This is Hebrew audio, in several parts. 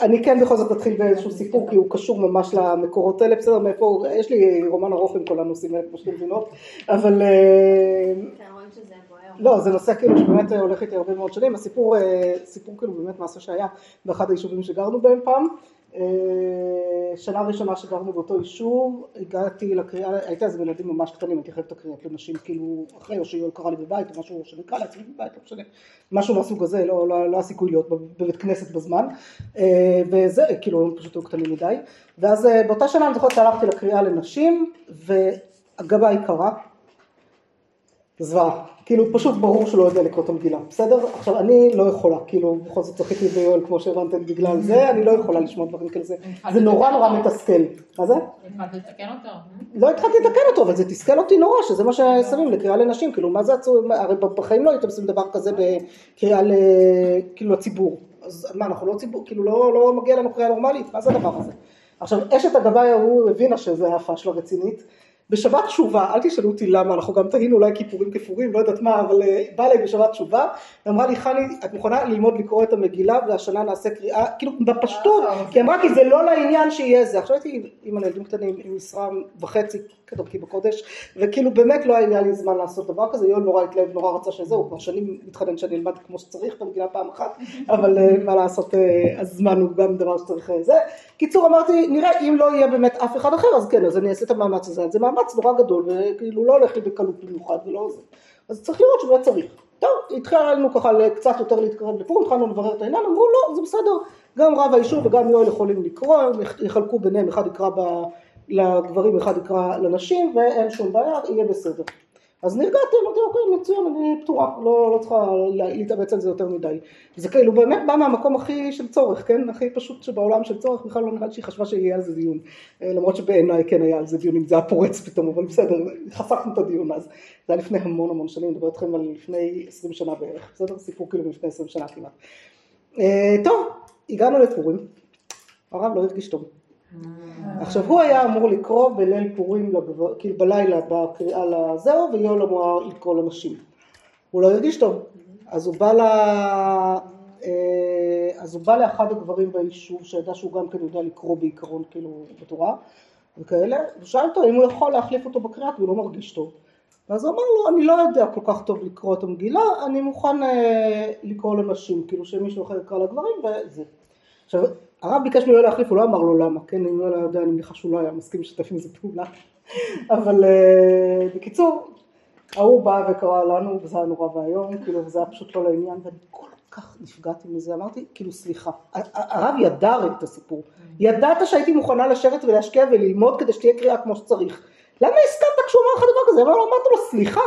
אני כן בכל זאת אתחיל באיזשהו סיפור כי הוא קשור ממש למקורות האלה, בסדר, מאיפה, יש לי רומן ארוך עם כל הנושאים האלה כמו שאתם מבינות, אבל אה, לא, זה נושא כאילו שבאמת הולך איתי הרבה מאוד שנים, הסיפור, אה, סיפור כאילו באמת מעשה שהיה באחד היישובים שגרנו בהם פעם, אה, שנה ראשונה שגרנו באותו יישוב, הגעתי לקריאה, הייתי אז בילדים ממש קטנים, הייתי חייבת הקריאות לנשים כאילו אחרי, או שיואל קרא לי בבית, או משהו שנקרא לעצמי בבית, לא משנה, משהו מהסוג הזה, לא, לא, לא הסיכוי להיות בבית כנסת בזמן, אה, וזה, כאילו הם פשוט היו קטנים מדי, ואז באותה שנה אני זוכרת שהלכתי לקריאה לנשים, והגבה קרה, זוועה, כאילו פשוט ברור שלא יודע לקרוא את המגילה, בסדר? עכשיו אני לא יכולה, כאילו בכל זאת צחיתי ביואל כמו שהבנתם בגלל זה, אני לא יכולה לשמוע דברים כאלה, זה נורא נורא מתסכל, מה זה? התחלת לתקן אותו? לא התחלתי לתקן אותו, אבל זה תסכל אותי נורא, שזה מה ששמים לקריאה לנשים, כאילו מה זה עצוב, הרי בחיים לא הייתם עושים דבר כזה בקריאה כאילו לציבור, אז מה אנחנו לא ציבור, כאילו לא, לא מגיע לנו קריאה נורמלית, מה זה הדבר הזה? עכשיו אשת הגבאי ההוא הבינה שזה היה פאשלה רצינית בשבת תשובה, אל תשאלו אותי למה, אנחנו גם תהינו אולי כיפורים כפורים, לא יודעת מה, אבל אה, באה אליי בשבת תשובה, ואמרה לי חני, את מוכנה ללמוד לקרוא את המגילה והשנה נעשה קריאה, כאילו בפשטות, כי אמרה כי זה לא לעניין שיהיה זה, עכשיו הייתי עם הילדים קטנים עם משרה וחצי כדרכי בקודש, וכאילו באמת לא היה לי זמן לעשות דבר כזה, יואל נורא התלהב, נורא רצה שזהו, כבר שנים מתחנן שאני אלמד כמו שצריך את המגילה פעם אחת, אבל אה, מה לעשות, אה, הזמן הוא גם דבר שצריך זה. קיצור אמרתי, נראה אם לא יהיה באמת אף אחד אחר, אז כן, אז אני אעשה את המאמץ הזה, זה מאמץ נורא גדול, וכאילו לא הולך לי בקלות במיוחד ולא זה, אז צריך לראות שבאמת צריך. טוב, התחלנו ככה קצת יותר להתקרב לפורים, התחלנו לברר את העניין, אמרו לא, זה בסדר, גם רב היישוב וגם יואל יכולים לקרוא, הם יחלקו ביניהם, אחד יקרא ב... לגברים, אחד יקרא לנשים, ואין שום בעיה, יהיה בסדר. אז נרגעתי, אמרתי אוקיי מצוין, אני פתורה, לא, לא צריכה להתאמץ על זה יותר מדי. זה כאילו באמת בא מהמקום הכי של צורך, כן? הכי פשוט שבעולם של צורך, בכלל לא נראה לי שהיא חשבה שיהיה על זה דיון. אה, למרות שבעיניי כן היה על זה דיון, אם זה היה פורץ פתאום, אבל בסדר, חסכנו את הדיון אז. זה היה לפני המון המון שנים, אני מדבר איתכם על לפני עשרים שנה בערך, בסדר? סיפור כאילו לפני עשרים שנה כמעט. אה, טוב, הגענו לפורים, הרב לא הרגיש טוב. עכשיו הוא היה אמור לקרוא בליל פורים, כאילו בלילה בקריאה לזהו, ויואל אמור לקרוא לנשים. הוא לא הרגיש טוב, אז הוא בא ל... אה, אז הוא בא לאחד הגברים ביישוב שידע שהוא גם כן יודע לקרוא בעיקרון כאילו בתורה וכאלה, ושאל אותו אם הוא יכול להחליף אותו בקריאה כי הוא לא מרגיש טוב. ואז הוא אמר לו אני לא יודע כל כך טוב לקרוא את המגילה, אני מוכן אה, לקרוא לנשים, כאילו שמישהו אחר יקרא לגברים וזה. עכשיו הרב ביקש ממנו להחליף, הוא לא אמר לו למה, כן, אני לא יודע, אני מניחה שהוא לא היה מסכים לשתף עם זה פעולה, אבל uh, בקיצור, ההוא בא וקרא לנו, וזה היה נורא ואיום, כאילו, וזה היה פשוט לא לעניין, ואני כל כך נפגעתי מזה, אמרתי, כאילו, סליחה, הרב ידע הרי את הסיפור, ידעת שהייתי מוכנה לשבת ולהשקיע וללמוד כדי שתהיה קריאה כמו שצריך, למה הסכמת כשהוא אמר לך דבר כזה? אמרת לו, סליחה,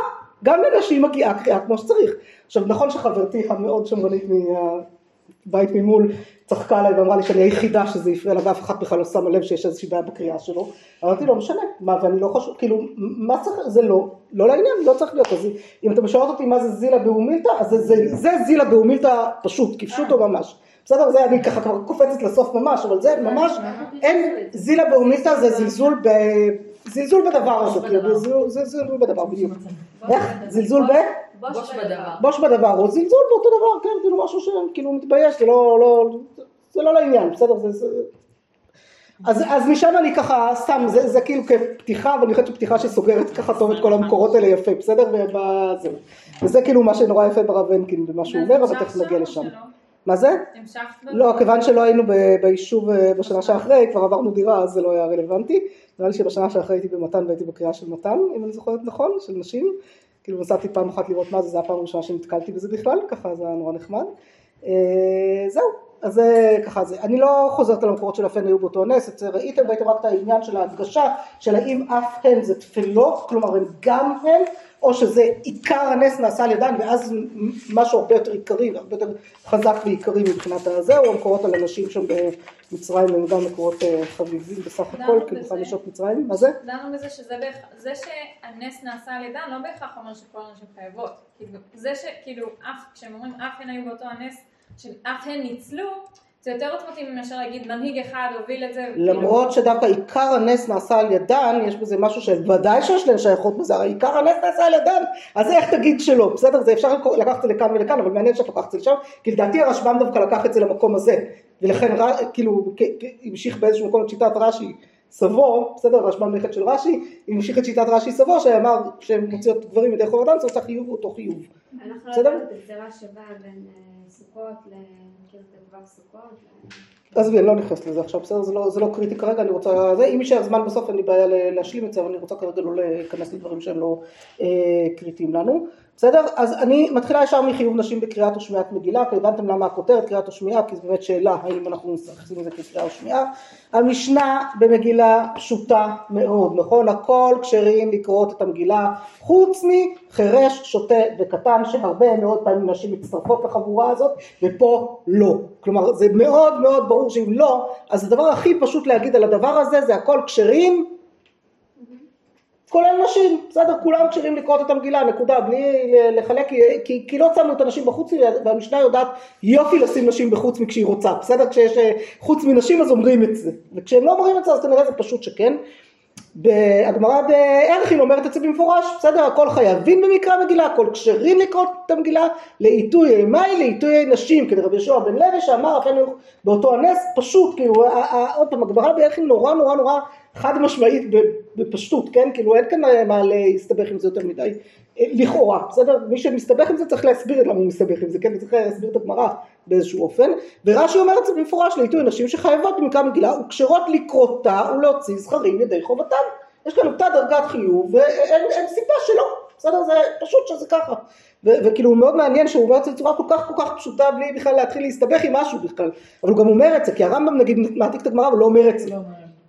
גם לנשים מגיעה קריאה כמו שצריך. עכשיו, נכון שחברתי המאוד שמרנית בית ממול צחקה עליי ואמרה לי שאני היחידה שזה הפריע לה ואף אחת בכלל לא שמה לב שיש איזושהי בעיה בקריאה שלו. אמרתי לא משנה, מה ואני לא חושב, כאילו מה צריך, זה לא, לא לעניין, לא צריך להיות, אז אם אתה משאלות אותי מה זה זילה באומילתא, אז זה, זה, זה זילה באומילתא פשוט, כפשוטו ממש. בסדר, זה אני ככה כבר קופצת לסוף ממש, אבל זה ממש, אין, זילה באומילתא זה זלזול ב... זלזול בדבר הזה, כאילו, זלזול בדבר בדיוק. איך? זלזול ב? בוש בדבר. בוש בדבר, או זלזול באותו דבר, כן, כאילו משהו שכאילו מתבייש, זה לא, לא, זה לא לעניין, בסדר, זה, זה... אז, אז משם אני ככה, סתם, זה, זה כאילו כפתיחה, אבל אני חושבת שפתיחה שסוגרת ככה טוב את כל המקורות האלה יפה, בסדר? ובזהו. וזה כאילו מה שנורא יפה ברב הנקין ומה שהוא אומר, אבל תכף נגיע לשם. מה זה? לא, כיוון שלא היינו ביישוב אה, בשנה שאחרי, כבר עברנו דירה, אז זה לא היה רלוונטי. נראה לי שבשנה שאחרי הייתי במתן והייתי בקריאה של מתן, אם אני זוכרת נכון, של נשים. כאילו נסעתי פעם אחת לראות מה זה, זו הפעם הראשונה שנתקלתי בזה בכלל, ככה זה היה נורא נחמד. אה, זהו, אז זה ככה זה. אני לא חוזרת על המקורות של הפן היו באותו נס, ראיתם, ראיתם רק את העניין של ההדגשה, של האם אף הן זה תפלות, כלומר הן גם הן, או שזה עיקר הנס נעשה על ידן, ואז משהו הרבה יותר עיקרי, הרבה יותר חזק ועיקרי מבחינת הזה, או המקורות על אנשים שם במצרים הם גם מקורות אה, חביבים בסך הכל, כאילו חמישות מצרים, מה זה? דנו בזה שזה שהנס נעשה על ידן, לא בהכרח אומר שכל הנשים חייבות, זה שכאילו, כשהם אומרים אף הן היו באותו הנס, שאף הן ניצלו, זה יותר עוצמתי מאשר להגיד מנהיג אחד הוביל את זה. כאילו- למרות שדווקא עיקר הנס נעשה על ידן, יש בזה משהו שוודאי שיש להם שייכות בזה, הרי עיקר הנס נעשה על ידן, אז איך תגיד שלא, בסדר? זה אפשר לקחת את זה לכאן ולכאן, אבל מעניין שאת לוקחת את זה לשם, כי לדעתי הרשב"ם דווקא לקח את זה למקום הזה, ולכן כאילו המשיך באיזשהו מקום את שיטת רש"י סבו, בסדר? הרשב"ם נכד של רש"י, המשיך את שיטת רש"י סבו, שאמר שהן מוציאות דברים ידי חובתן, צריך את החיוב אותו חיוב. בסדר? לא בין אה, סוכות ל... מכיר את ט"ו סוכות? ל- עזבי, אני לא נכנסת לזה עכשיו, בסדר? זה לא, זה לא קריטי כרגע, אני רוצה... זה, אם יישאר זמן בסוף אין לי בעיה להשלים את זה, אבל אני רוצה כרגע לא להיכנס לדברים שהם לא אה, קריטיים לנו. בסדר? אז אני מתחילה ישר מחיוב נשים בקריאת ושמיעת מגילה, כי הבנתם למה הכותרת קריאת ושמיעה, כי זו באמת שאלה האם אנחנו מתייחסים לזה כקריאה ושמיעה. המשנה במגילה פשוטה מאוד, נכון? הכל כשרים לקרות את המגילה, חוץ מחירש, שוטה וקטן, שהרבה מאוד פעמים נשים מצטרפות לחבורה הזאת, ופה לא. כלומר, זה מאוד מאוד ברור שאם לא, אז הדבר הכי פשוט להגיד על הדבר הזה, זה הכל כשרים, כולל נשים, בסדר, כולם כשרים לקרות את המגילה, נקודה, בלי לחלק, כי, כי, לא שמנו את הנשים בחוץ, והמשנה יודעת יופי לשים נשים בחוץ מכשהיא רוצה, בסדר, כשיש אה, חוץ מנשים אז אומרים את זה, וכשהם לא אומרים את זה אז כנראה זה פשוט שכן. הגמרא בערכין אומרת את זה במפורש, בסדר, הכל חייבים במקרא מגילה, הכל כשרים לקרות את המגילה, לעיתוי אימי, לעיתוי נשים, כדי רבי יהושע בן לוי שאמר אפילו באותו הנס, פשוט, כאילו, עוד פעם, הגמרא בערכין נורא נורא נורא חד משמעית בפשטות, כן, כאילו אין כאן מה להסתבך עם זה יותר מדי, אה, לכאורה, בסדר, מי שמסתבך עם זה צריך להסביר למה הוא מסתבך עם זה, כן, צריך להסביר את הגמרא באיזשהו אופן, ורש"י אומר את זה במפורש לעיתוי נשים שחייבות במקרא מגילה וכשרות לקרותה ולהוציא זכרים ידי חובתם, יש כאן אותה דרגת חיוב ואין אין סיבה שלא, בסדר, זה פשוט שזה ככה, ו- וכאילו מאוד מעניין שהוא אומר את זה בצורה כל כך כל כך פשוטה בלי בכלל להתחיל להסתבך עם משהו בכלל, אבל הוא גם אומר את זה, כי הרמב"ם נגיד מעתיק את הגמרא ולא אומר את זה, לא,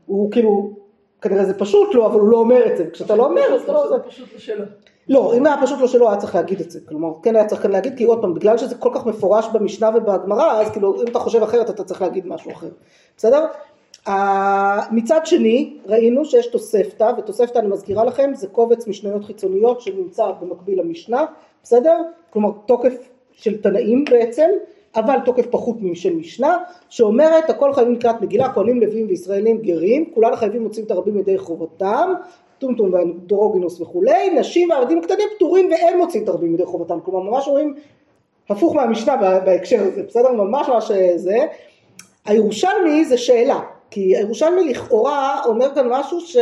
הוא כאילו, כנראה זה פשוט לו, אבל הוא לא אומר את זה, וכשאתה לא אומר, אז אתה לא... זה פשוט לשאלה. לא, אם היה פשוט לא שלו, היה צריך להגיד את זה, כלומר, כן היה צריך כאן להגיד, כי עוד פעם, בגלל שזה כל כך מפורש במשנה ובגמרא, אז כאילו, אם אתה חושב אחרת, אתה צריך להגיד משהו אחר, בסדר? מצד שני, ראינו שיש תוספתא, ותוספתא אני מזכירה לכם, זה קובץ משניות חיצוניות שנמצא במקביל למשנה, בסדר? כלומר, תוקף של תנאים בעצם, אבל תוקף פחות משל משנה, שאומרת הכל חייבים לקראת מגילה, כהנים לוויים וישראלים גרים, כולנו חייבים מוצאים את הרבים ידי חובתם, טומטום ואנדרוגינוס וכולי, נשים והעבדים הקטנים פטורים ואין מוצאים את הרבים ידי חובתם, כלומר ממש רואים הפוך מהמשנה בהקשר הזה, בסדר? ממש ממש זה. הירושלמי זה שאלה, כי הירושלמי לכאורה אומר כאן משהו שהוא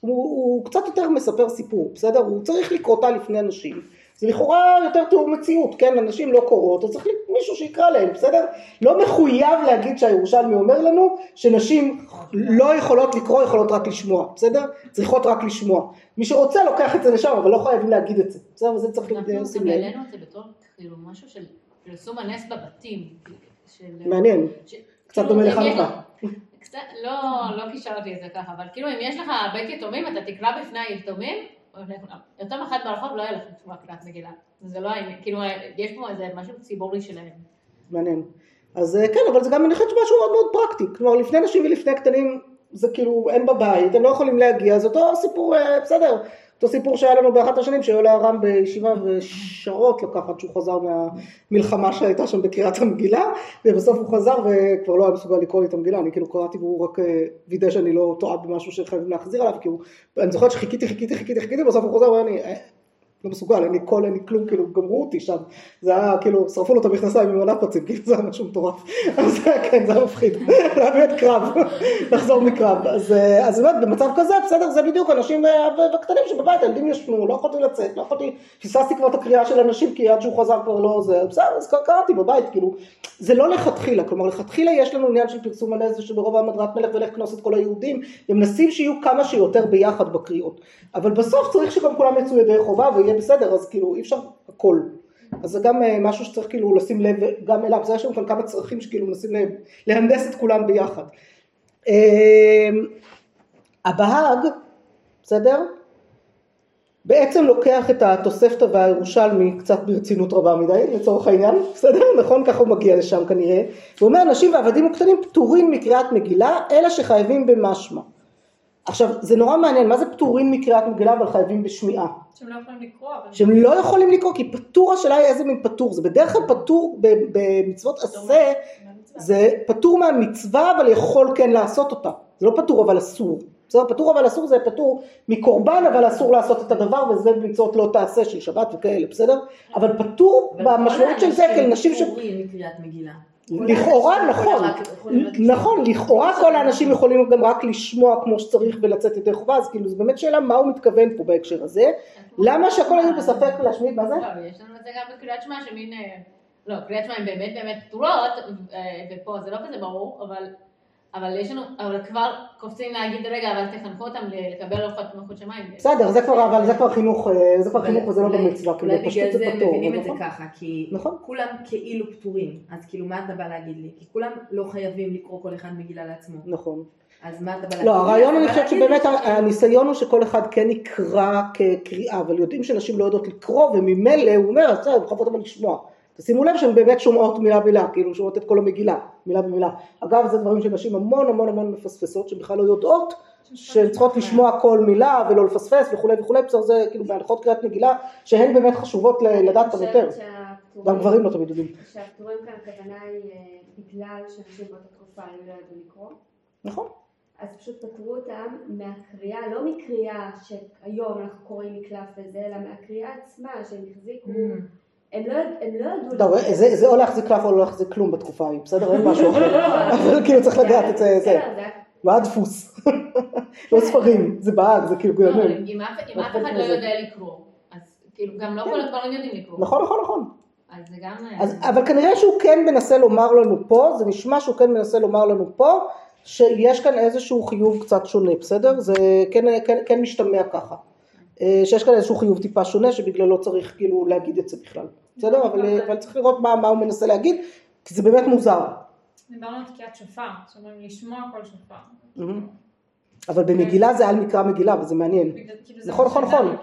הוא קצת יותר מספר סיפור, בסדר? הוא צריך לקרותה לפני אנשים. זה לכאורה יותר תיאור מציאות, כן? אנשים לא קוראות, אז צריך מישהו שיקרא להם, בסדר? לא מחויב להגיד שהירושלמי אומר לנו שנשים לא יכולות לקרוא, יכולות רק לשמוע, בסדר? צריכות רק לשמוע. מי שרוצה לוקח את זה לשם, אבל לא חייבים להגיד את זה, בסדר? וזה צריך לשים לב. העלינו את זה בתור כאילו משהו של פרסום הנס בבתים. מעניין. קצת כאילו, דומה לחנוכה. לא, לא קישרתי את זה ככה, אבל כאילו אם יש לך בית יתומים, אתה תקרא בפני היתומים, יותר מאחד ברחוב לא יהיה לך לשמוע קריאת מגילה. זה לא העניין, כאילו יש פה איזה משהו ציבורי שלהם. מעניין. אז אה, כן, אבל זה גם אני חושבת שמשהו מאוד מאוד פרקטי. כלומר, לפני נשים ולפני קטנים, זה כאילו, אין בבית, הם לא יכולים להגיע, זה אותו סיפור, אה, בסדר. אותו סיפור שהיה לנו באחת השנים, שעולה הרם בישיבה ושרות לקחת שהוא חזר מהמלחמה שהייתה שם בקריאת המגילה, ובסוף הוא חזר וכבר לא היה מסוגל לקרוא לי את המגילה, אני כאילו קראתי והוא רק אה, וידא שאני לא טועה במשהו שחייבים להחזיר עליו, כי הוא, אני זוכרת שחיכיתי, חיכיתי, חיכיתי, חיכיתי, בסוף הוא חוזר ואני, לא מסוגל, אין לי קול, אין לי כלום, כאילו גמרו אותי שם, זה היה כאילו, שרפו לו את המכנסיים עם הנפצים, כאילו זה היה משהו מטורף, אז כן, זה היה מפחיד, זה היה באמת קרב, לחזור מקרב, אז אה, אז באמת במצב כזה, בסדר, זה בדיוק אנשים אה, הקטנים שבבית, הילדים ישנו, לא יכולתי לצאת, לא יכולתי, פספסתי כבר את הקריאה של אנשים, כי עד שהוא חזר כבר לא זה, בסדר, אז קראתי בבית, כאילו, זה לא לכתחילה, כלומר לכתחילה יש לנו עניין של פרסום הנס שברוב המדרת מלך ולך כנוס את כל היהודים, הם מנסים שיהיו כמה שיותר ביחד בקריאות, אבל בסוף צריך שגם כולם יצאו ידי חובה ויהיה בסדר, אז כאילו אי אפשר הכל. אז זה גם אה, משהו שצריך כאילו לשים לב גם אליו, זה יש לנו כאן כמה צרכים שכאילו מנסים לה- להנדס את כולם ביחד. אה, הבהג, בסדר? בעצם לוקח את התוספתא והירושלמי קצת ברצינות רבה מדי לצורך העניין, בסדר? נכון? ככה הוא מגיע לשם כנראה. הוא אומר נשים ועבדים וקטנים פטורים מקריאת מגילה אלא שחייבים במשמע. עכשיו זה נורא מעניין, מה זה פטורים מקריאת מגילה אבל חייבים בשמיעה? שהם לא יכולים לקרוא, אבל... שהם לא יכולים לקרוא כי פטור השאלה היא איזה מין פטור, זה בדרך כלל פטור במצוות עשה זה פטור מהמצווה אבל יכול כן לעשות אותה, זה לא פטור אבל אסור, בסדר? פטור אבל אסור זה פטור מקורבן אבל אסור לעשות את הדבר וזה מצוות לא תעשה של שבת וכאלה, בסדר? אבל פטור במשמעות של זה כאל נשים ש... לכאורה כל נכון. נכון, לכאורה כל האנשים יכולים גם רק לשמוע כמו שצריך ולצאת ידי חובה, אז כאילו זה באמת שאלה מה הוא מתכוון פה בהקשר הזה, למה שהכל יהיו בספק להשמיד, מה זה? לא, יש לנו את זה גם בקריאת שמע, שמין, אה, לא, קריאת שמע הן באמת באמת פטורות, אה, ופה זה לא כזה ברור, אבל, אבל יש לנו, אבל כבר קופצים להגיד, רגע, אבל תחנכו אותם לקבל ארוחות מלכות שמיים. בסדר, זה כבר, אבל זה כבר חינוך, אה, זה כבר חינוך וזה לא אולי- במצווה, כאילו אולי פשטות בגלל זה זה פטור, מבינים את זה נכון? ככה, כי נכון. כולם כאילו פטורים, אז כאילו מה אתה בא להגיד לי? כי כולם לא חייבים לקרוא כל אחד מגילה לעצמו. נכון. אז מה אתה בא להגיד לי? לא, הרעיון אני חושבת להגיד שבאמת הניסיון הוא שכל אחד כן יקרא כקריאה, אבל יודעים שנשים לא יודעות לקרוא, וממילא הוא אומר, אז בסדר, הן חייבות אבל לשמוע. תשימו לב שהן באמת שומעות מילה מילה, כאילו שומעות את כל המגילה, מילה במילה. אגב, זה דברים שנשים המון המון המון מפספסות, שהן בכלל לא יודעות, שהן צריכות לשמוע כל מילה ולא לפספס וכולי וכולי, בסדר, זה כאילו בהלכות קריאת מגילה, שהן באמת חשובות לדעת אותם יותר. גם גברים לא תמיד יודעים. שהפטורים כאן הכוונה היא אה, בגלל שאנשים באותה תקופה הם לא ידעו לקרוא. נכון. אז פשוט פטרו אותם מהקריאה, לא מקריאה שהיום אנחנו קוראים מקלף וזה, אלא מהקריאה עצמה שהם החזיקו. הם לא, הם לא ידעו טוב, זה זה או להחזיק קלף או לא להחזיק כלום בתקופה ההיא, בסדר? אין משהו אחר. אבל כאילו צריך לדעת את זה, זה. מה הדפוס? לא ספרים, זה באג, זה כאילו לא, אבל גויונים. אם אף אחד לא. יודע לקרוא, אז כאילו גם לא כל הדברים יודעים לקרוא. נכון, נכון, נכון. אז זה גם... אה, אז, אבל כנראה שהוא כן מנסה לומר לנו פה, זה נשמע שהוא כן מנסה לומר לנו פה, שיש כאן איזשהו חיוב קצת שונה, בסדר? זה כן, כן, כן משתמע ככה. אה, שיש כאן איזשהו חיוב טיפה שונה, שבגללו צריך כאילו להגיד את זה בכלל. בסדר? אבל, אבל צריך לראות מה, מה הוא מנסה להגיד, כי זה באמת מוזר. דיברנו על תקיעת שופר, שאומרים לשמוע כל שופר. מהמם. אבל במגילה זה על מקרא מגילה, וזה מעניין. כאילו נכון, נכון, נכון.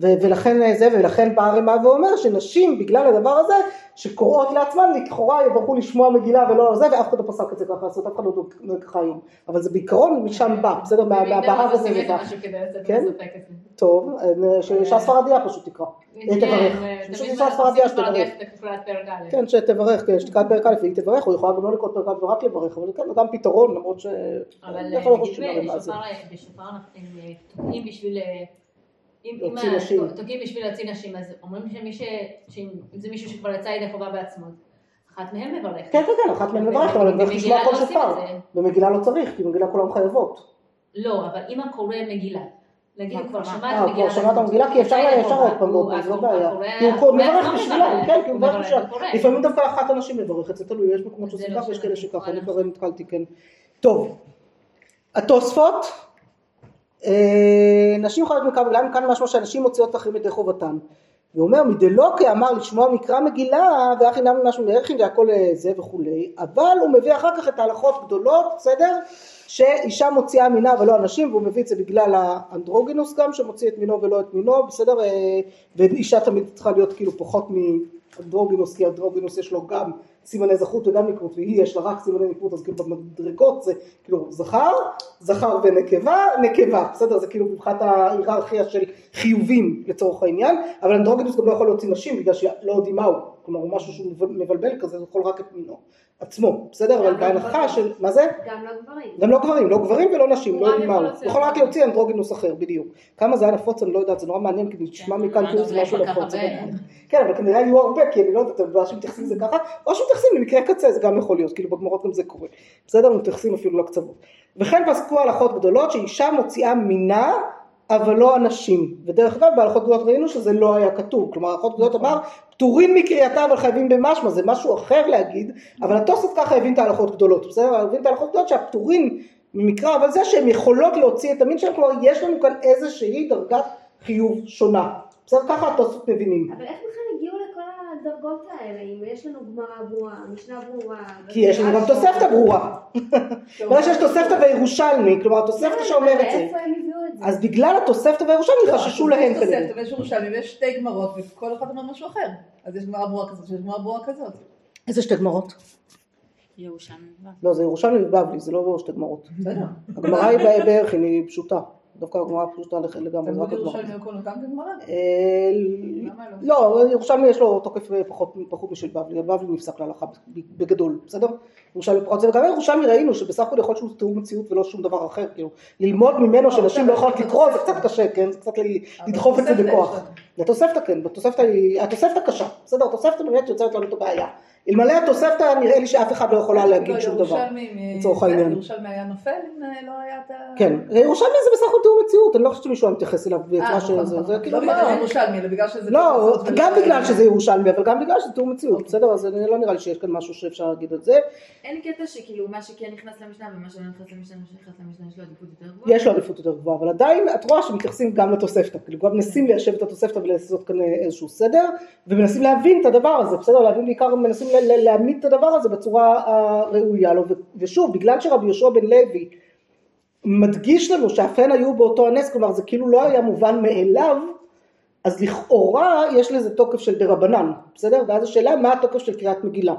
ו- ולכן אה, זה, ולכן בא הרמ"א ואומר שנשים בגלל הדבר הזה שקוראות לעצמן לכאורה יברכו לשמוע מגילה ולא זה ואף אחד לא פסק את זה ככה לעשות, אף אחד לא דואג ככה היום, אבל זה בעיקרון משם בא, בסדר, מהבהב הזה מסוימת זה בא, כן? את. טוב, אה, שאישה ספרדיה פשוט תקרא, כן, תברך, פשוט אישה אנחנו ספרדיה שתברך. כן שתברך, כן, שתקרא פרק א' והיא תברך, או יכולה גם לא לקרוא פרק א' ורק לברך, אבל כן גם פתרון למרות ש... אבל אני יכול נגיד. בשופר, אה, תוקעים בשביל, אה, להוציא נשים. תוקעים בשביל להוציא נשים, אז אומרים שמי ש... שאם זה מישהו שכבר יצא ידי חובה בעצמו, אחת מהן מברכת. כן כן כן, אחת מהן מברכת, אבל אני מברך לשמוע כל לא עושים שופר. במגילה לא צריך, כי במגילה כולן חייבות. לא, אבל אם הקורא מגילה, נגיד הוא כבר שמע אה, את הוא כבר המגילה, שמע את המגילה, כי אפשר עוד פעם פעם, זה לא בעיה. הוא מברך בשבילה, כן, כי הוא מברך בשבילה. לפעמים דווקא אחת הנשים מברכת, זה תלוי, יש מקומות זה שזה ככה, יש משנה, כאלה שככה, אני. כבר נתקלתי, כן. טוב, התוספות, נשים יכולות מקרא מגילה, מכאן משמע שאנשים מוציאות אחרים ידי חובתן. הוא אומר מדלוקי אמר לשמוע מקרא מגילה ואחי נמי משהו מערכין והכל אה, זה וכולי אבל הוא מביא אחר כך את ההלכות גדולות בסדר שאישה מוציאה מינה ולא אנשים והוא מביא את זה בגלל האנדרוגינוס גם שמוציא את מינו ולא את מינו בסדר אה, ואישה תמיד צריכה להיות כאילו פחות מאנדרוגינוס כי אנדרוגינוס יש לו גם סימני זכות וגם נקבות והיא יש לה רק סימני נקבות אז כאילו במדרגות זה כאילו זכר זכר ונקבה נקבה בסדר? זה כאילו מבחינת ההיררכיה של חיובים לצורך העניין אבל אנדרוגינוס גם לא יכול להוציא נשים בגלל שלא יודעים מהו. כלומר הוא משהו שהוא מבלבל כזה הוא יכול רק את מינו עצמו בסדר אבל גם בהנחה. של מה זה גם לא גברים. גם לא גברים, לא גברים ולא נשים, הוא לא יודעים יכול מהו. להוציא יכול רק. להוציא אנדרוגינוס אחר, בדיוק. כמה זה היה נפוץ אני לא יודעת, זה נורא מעניין, כי נשמע כן, מכאן כאילו זה משהו נפוץ. כן, אבל כנראה היו הרבה, כי אני לא יודעת, אבל שמתייחסים לזה ככה, או שמתייחסים למקרה קצה, זה גם יכול להיות, כאילו בגמרות גם זה קורה. בסדר, מתייחסים אפילו לקצוות. וכן פסקו הלכות גדולות שאישה מוציאה מינה, אבל לא אנשים. ודרך אגב, בהלכות גדולות ראינו שזה לא היה כתוב. כלומר, הלכות גדולות אמר, פטורים מקריאתה אבל חייבים במשמע, זה משהו אחר להגיד, אבל התוספות ככה הבין את ההלכות גדולות, בסדר? הבין את ההלכות גדולות שהפטורים ממקרא, אבל זה שהן יכולות להוציא את המין שלהם, כלומר יש לנו כאן איזושהי דרגת חיוב שונה. בסדר? ככה התוספות מבינים. אבל איך בכלל הדרגות האלה, אם יש לנו גמרא ברורה, משנה ברורה. כי יש לנו גם תוספתא ברורה. ברגע שיש תוספתא וירושלמי, כלומר התוספתא שאומרת את זה. איפה הם הביאו את זה? אז בגלל התוספתא וירושלמי לא, חששו להם יש כנראה. תוספתא ויש ירושלמי ויש שתי גמרות וכל אחד אומר משהו אחר. אז יש גמרא ברורה כזאת ויש גמרא ברורה כזאת. איזה שתי גמרות? ירושלמי. לא, זה ירושלמי ובבלי, זה לא שתי גמרות. בסדר. הגמרא היא בערך, היא פשוטה. דווקא הגמרא פשוטה לגמרי, זה תלמוד. ירושלמי הוא גם כגמרא? אה, לא? לא, ירושלמי יש לו תוקף פחות, פחות משל בבלי, בבלי נפסק להלכה בגדול, בסדר? ירושלמי פחות, וגם ירושלמי ראינו שבסך הכל יכול להיות שהוא תיאור מציאות ולא שום דבר אחר, כאילו, ללמוד ממנו שנשים לא יכולות לקרוא זה קצת קשה, כן? זה קצת לדחוף את זה בכוח. לתוספתא כן, התוספתא קשה, בסדר? התוספתא באמת יוצרת לנו את הבעיה. אלמלא התוספתא נראה לי שאף אחד לא יכולה להגיד לא, שום דבר. לצורך העניין. ירושלמי היה נופל אם אה, לא היה את ה... כן, ירושלמי זה בסך הכל תיאור מציאות, אני לא חושבת שמישהו היה מתייחס אליו אה, בצורה נכון, שזה, נכון. זה כאילו לא מה... בגלל ירושלמי, אלא בגלל שזה... לא, גם בגלל שזה ירושלמי, אבל גם בגלל שזה תיאור מציאות, בסדר? אז אני לא נראה לי שיש כאן משהו שאפשר להגיד את זה. אין קטע שכאילו מה שכן נכנס למשנה ומה שלא נכנס למשנה, מה שנכנס למשנה יש לו עדיפות יותר גבוהה? יש לו עדיפות יותר גבוהה, אבל עדיין את רואה שמתייחסים גם לתוספתא, כאילו גם מנסים ליישב את התוספתא ולעשות כאן איזשהו סדר, ומנסים להבין את הדבר הזה, בסדר? להבין בעיקר, מנסים להעמיד את הדבר הזה בצורה הראויה לו, ו- ושוב, בגלל שרבי יהושע בן לוי מדגיש לנו שאף הן היו באותו הנס, כלומר זה כאילו לא היה מובן מאליו, אז לכאורה יש לזה תוקף של דרבנן, בסדר? ואז השאלה מה התוקף של קריאת מגילה.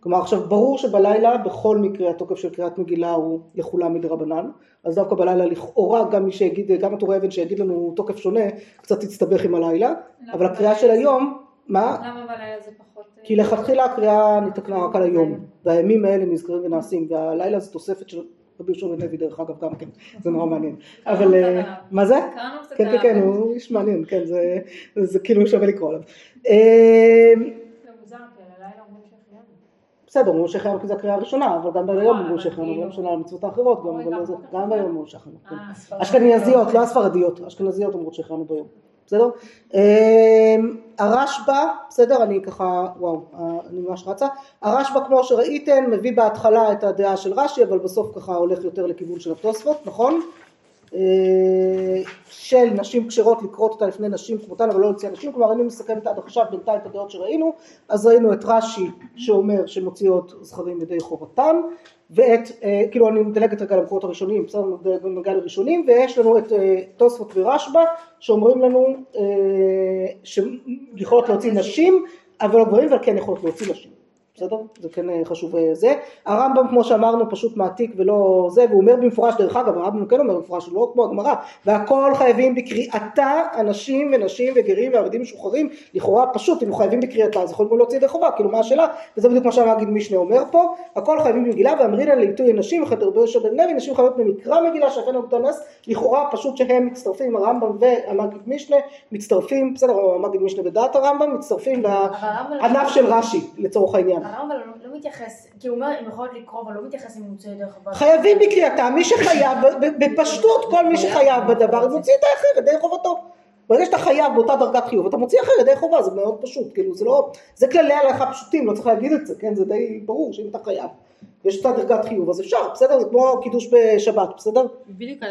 כלומר עכשיו ברור שבלילה בכל מקרה התוקף של קריאת מגילה הוא לכולם מדרבנן, אז דווקא בלילה לכאורה גם מי שיגיד, גם הטור אבן שיגיד לנו תוקף שונה, קצת יצטבך עם הלילה, אבל הקריאה של היום, מה? למה בלילה זה פחות... אה, כי לכתחילה הקריאה נתקנה רק על היום, והימים האלה נזכרים ונעשים, והלילה זה תוספת של רבי יהושע בן לוי דרך אגב גם כן, זה נורא מעניין, אבל אה, מה זה? כן כן עליו. כן, הוא איש מעניין, כן, זה- כאילו שווה לקרוא עליו. אה, זה. בסדר, הוא שחרר כי זו הקריאה הראשונה, אבל גם ביום הוא שחרר, כאילו- ביום שלה המצוות האחרות, גם? ביום הוא. כן. אה, אשכנזיות, לא הספרדיות, אשכנזיות אומרות שהחיינו ביום, בסדר? אה, הרשב"א, בסדר, אני ככה, וואו, אה, אני ממש רצה, הרשב"א כמו שראיתם מביא בהתחלה את הדעה של רש"י, אבל בסוף ככה הולך יותר לכיוון של התוספות, נכון? אה, של נשים כשרות לקרות אותה לפני נשים כמותן אבל לא להוציא נשים כלומר אני מסכמת עד עכשיו בינתיים את הדעות שראינו אז ראינו את רש"י שאומר שמוציאות זכרים ידי חובתם ואת אה, כאילו אני מדלגת רגע למקורות הראשונים בסדר נגע לראשונים ויש לנו את אה, תוספות ורשב"א שאומרים לנו אה, שיכולות להוציא נשים אבל לא גברים כן יכולות להוציא נשים בסדר? זה כן אה, חשוב אה, זה. הרמב"ם כמו שאמרנו פשוט מעתיק ולא זה, והוא אומר במפורש, דרך אגב הרמב"ם כן אומר במפורש, הוא לא כמו הגמרא, והכל חייבים בקריאתה אנשים ונשים וגרים ועבדים משוחררים, לכאורה פשוט, אם חייבים בקריאתה אז יכולים להוציא ידי חובה, כאילו מה השאלה? וזה בדיוק מה שהמגיד משנה אומר פה, הכל חייבים במגילה ואמרינן לעיתוי נשים, וכן רבי יהושע בן לוי, נשים חייבות במקרא מגילה שאכן אותו נס, לכאורה פשוט שהם מצטרפים, הרמב"ם והמגיד משנה מצטרפים, בסדר, המגיד משנה בדעת הרמב"ם, מצטרפים לענף של רש"י לצורך העניין. הרמב"ם לא, לא מתייחס, כי הוא אומר, הם יכולות לקרוא, אבל לא מתייחס אם הוא מוצא דרך הבא. חייבים בקריאתה, מי שחייב, בפשטות כל מי שחייב בדבר, מוציא את האחר ידי חובתו. ברגע שאתה חייב באותה דרגת חיוב, אתה מוציא אחר ידי חובה, זה מאוד פשוט, כאילו זה לא, זה כללי הלכה פשוטים, לא צריך להגיד את זה, כן, זה די ברור שאם אתה חייב, יש אותה דרגת חיוב, אז אפשר, בסדר, זה כמו קידוש בשבת, בסדר?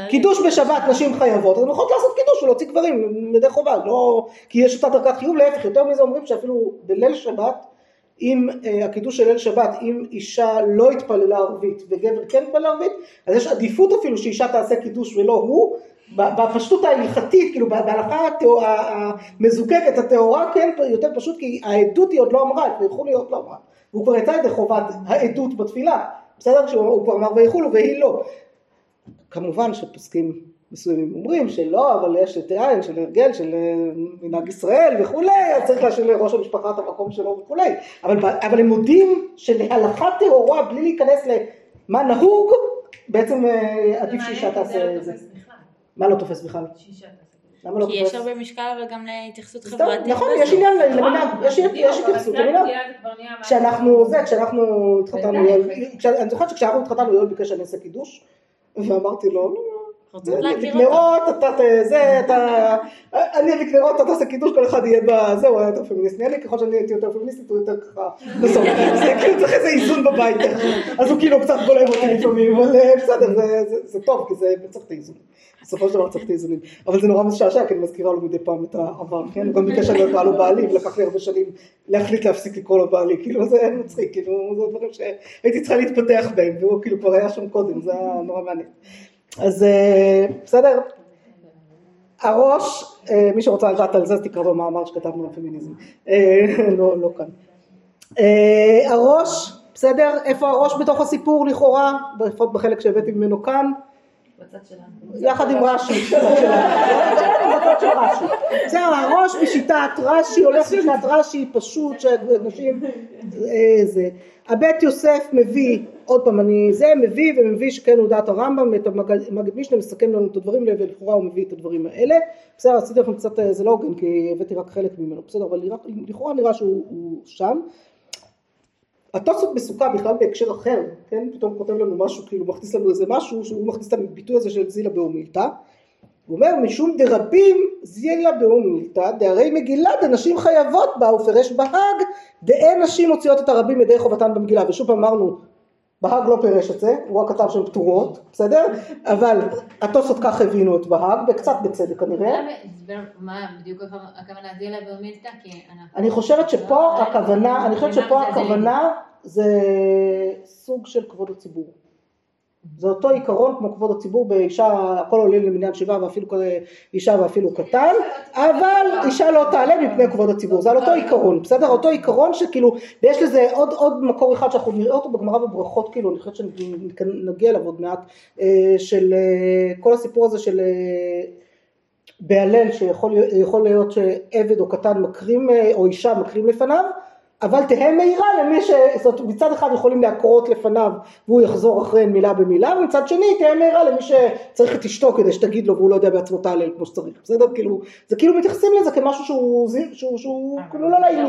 קידוש בשבת נשים חייבות, אז הן יכולות לעשות קידוש ולהוציא גברים ידי חובה, לא, כי יש אותה דרגת חיוב, להפך, יותר מזה אומרים שאפילו בליל שבת, אם אה, הקידוש של ליל שבת, אם אישה לא התפללה ערבית וגבר כן התפלל ערבית, אז יש עדיפות אפילו שאישה תעשה קידוש ולא הוא, בפשטות ההלכתית, כאילו בהלכה המזוקקת, הטהורה, כן יותר פשוט, כי העדות היא עוד לא אמרה, ויכול להיות לא אמרה, והוא כבר יצא ידי חובת העדות בתפילה, בסדר? שהוא כבר אמר ויכולו והיא לא. כמובן שפוסקים מסוימים אומרים שלא, אבל יש את העין של הרגל של אה, מנהג ישראל וכולי, אז צריך להשאיר לראש המשפחה את המקום שלו וכולי, אבל, אבל הם מודים שלהלכה טהורה בלי להיכנס למה נהוג, בעצם אה, עדיף שאישה תעשה את זה. מה לא תופס בכלל? למה לא כי יש תופס? הרבה משקל אבל גם להתייחסות חברתית. נכון, יש עניין למנהג, יש התייחסות למנהג. כשאנחנו, זה, כשאנחנו התחתנו, אני זוכרת שכשאנחנו התחתנו יואל ביקש שאני אעשה קידוש, ואמרתי לו, לא, רוצות להכיר. נרות, אתה זה, אתה, אני אדליק נרות, אתה תעשה קידוש, כל אחד יהיה בזה, הוא היה יותר פמיניסטי, אני ככל שאני הייתי יותר פמיניסטית, הוא יותר ככה, בסוף, זה כאילו צריך איזה איזון בבית, אז הוא כאילו קצת בולם אותי לפעמים, אבל אה, בסדר, זה- זה- זה טוב, כי זה צריך את האיזון, בסופו של דבר צריך את האיזונים, אבל זה נורא משעשע, כי אני מזכירה לו מדי פעם את העבר, כן, הוא גם ביקש שאני אקרא לו בעלי, ולקח לי הרבה שנים להחליט להפסיק לקרוא לו בעלי, כאילו זה מצחיק, כאילו זה דברים שהייתי צריכה להתפתח בהם, והוא כאילו כבר היה שם קודם, זה היה נורא מעניין. אז אה, בסדר, הראש, אה, מי שרוצה לדעת על זה אז תקרא במאמר שכתבנו על פמיניזם, אה, לא, לא כאן. הראש, בסדר, איפה הראש בתוך הסיפור לכאורה, לפחות בחלק שהבאתי ממנו כאן. יחד עם רש"י, בצד שלנו, בצד של רש"י. בסדר, הראש בשיטת רש"י הולך בשיטת רש"י פשוט שאנשים זה. הבית יוסף מביא, עוד פעם אני זה, מביא ומביא שכן הוא דעת הרמב"ם, את המגד מגד משנה מסכם לנו את הדברים ולכאורה הוא מביא את הדברים האלה. בסדר, עשיתי לכם קצת, אה, זה לא הוגן כי הבאתי רק חלק ממנו, בסדר, אבל לכאורה נראה שהוא הוא שם. התוספות בסוכה בכלל בהקשר אחר, כן? פתאום כותב לנו משהו, כאילו מכניס לנו איזה משהו, שהוא מכניס את הביטוי הזה של זילה באומילתא. הוא אומר, משום דרבים זילה באומילתא, דהרי מגילה דנשים חייבות בה, ופרש בהאג, דאין נשים מוציאות את הרבים ידי חובתן במגילה. ושוב אמרנו, בהאג לא פירש את זה, הוא רק כתב שהן פטורות, בסדר? אבל התוספות כך הבינו את בהאג, וקצת בצדק כנראה. הסבר מה בדיוק הכוונה? כי אנחנו... אני חושבת שפה הכוונה, אני חושבת שפה הכוונה זה סוג של כבוד הציבור. זה אותו עיקרון כמו כבוד הציבור באישה, הכל עולה למניין שבעה ואפילו אישה ואפילו קטן, אבל אישה לא תעלה מפני כבוד הציבור, זה על אותו עיקרון, בסדר? אותו עיקרון שכאילו, ויש לזה עוד, עוד מקור אחד שאנחנו נראה אותו בגמרא בברכות, כאילו, אני חושבת שנגיע אליו עוד מעט, אה, של אה, כל הסיפור הזה של אה, בהלל שיכול יכול להיות שעבד או קטן מקרים או אישה מקרים לפניו אבל תהא מהירה למי ש... זאת אומרת מצד אחד יכולים להקרות לפניו והוא יחזור אחריהן מילה במילה ומצד שני תהא מהירה למי שצריך את אשתו כדי שתגיד לו והוא לא יודע בעצמו תהלל כמו שצריך בסדר כאילו זה כאילו מתייחסים לזה כמשהו שהוא, שהוא, שהוא כאילו לא לעניין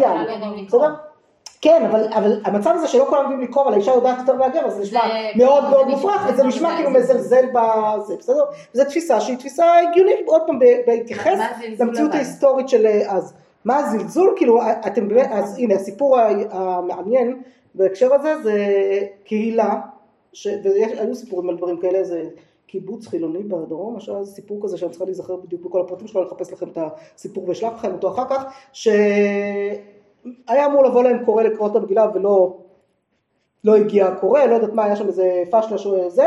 בסדר? כן, אבל, אבל המצב הזה שלא כולם יודעים לקרוא, אבל האישה יודעת יותר מהגבר, אז זה נשמע מאוד מאוד מופרך, וזה נשמע כאילו מזלזל בזה, בסדר? זו תפיסה שהיא תפיסה הגיונית, עוד פעם, בהתייחס הזלזול למציאות? ההיסטורית של אז. מה הזלזול? כאילו, אתם באמת, אז הנה, הסיפור המעניין בהקשר הזה זה קהילה, והיו סיפורים על דברים כאלה, זה קיבוץ חילוני בדרום, עכשיו סיפור כזה שאני צריכה להיזכר בדיוק בכל הפרטים שלו, אני אחפש לכם את הסיפור ואשלח לכם אותו אחר כך, שהיה אמור לבוא להם קורא לקרוא את המגילה ולא לא הגיע הקורא, לא יודעת מה, היה שם איזה פשלה שהוא זה,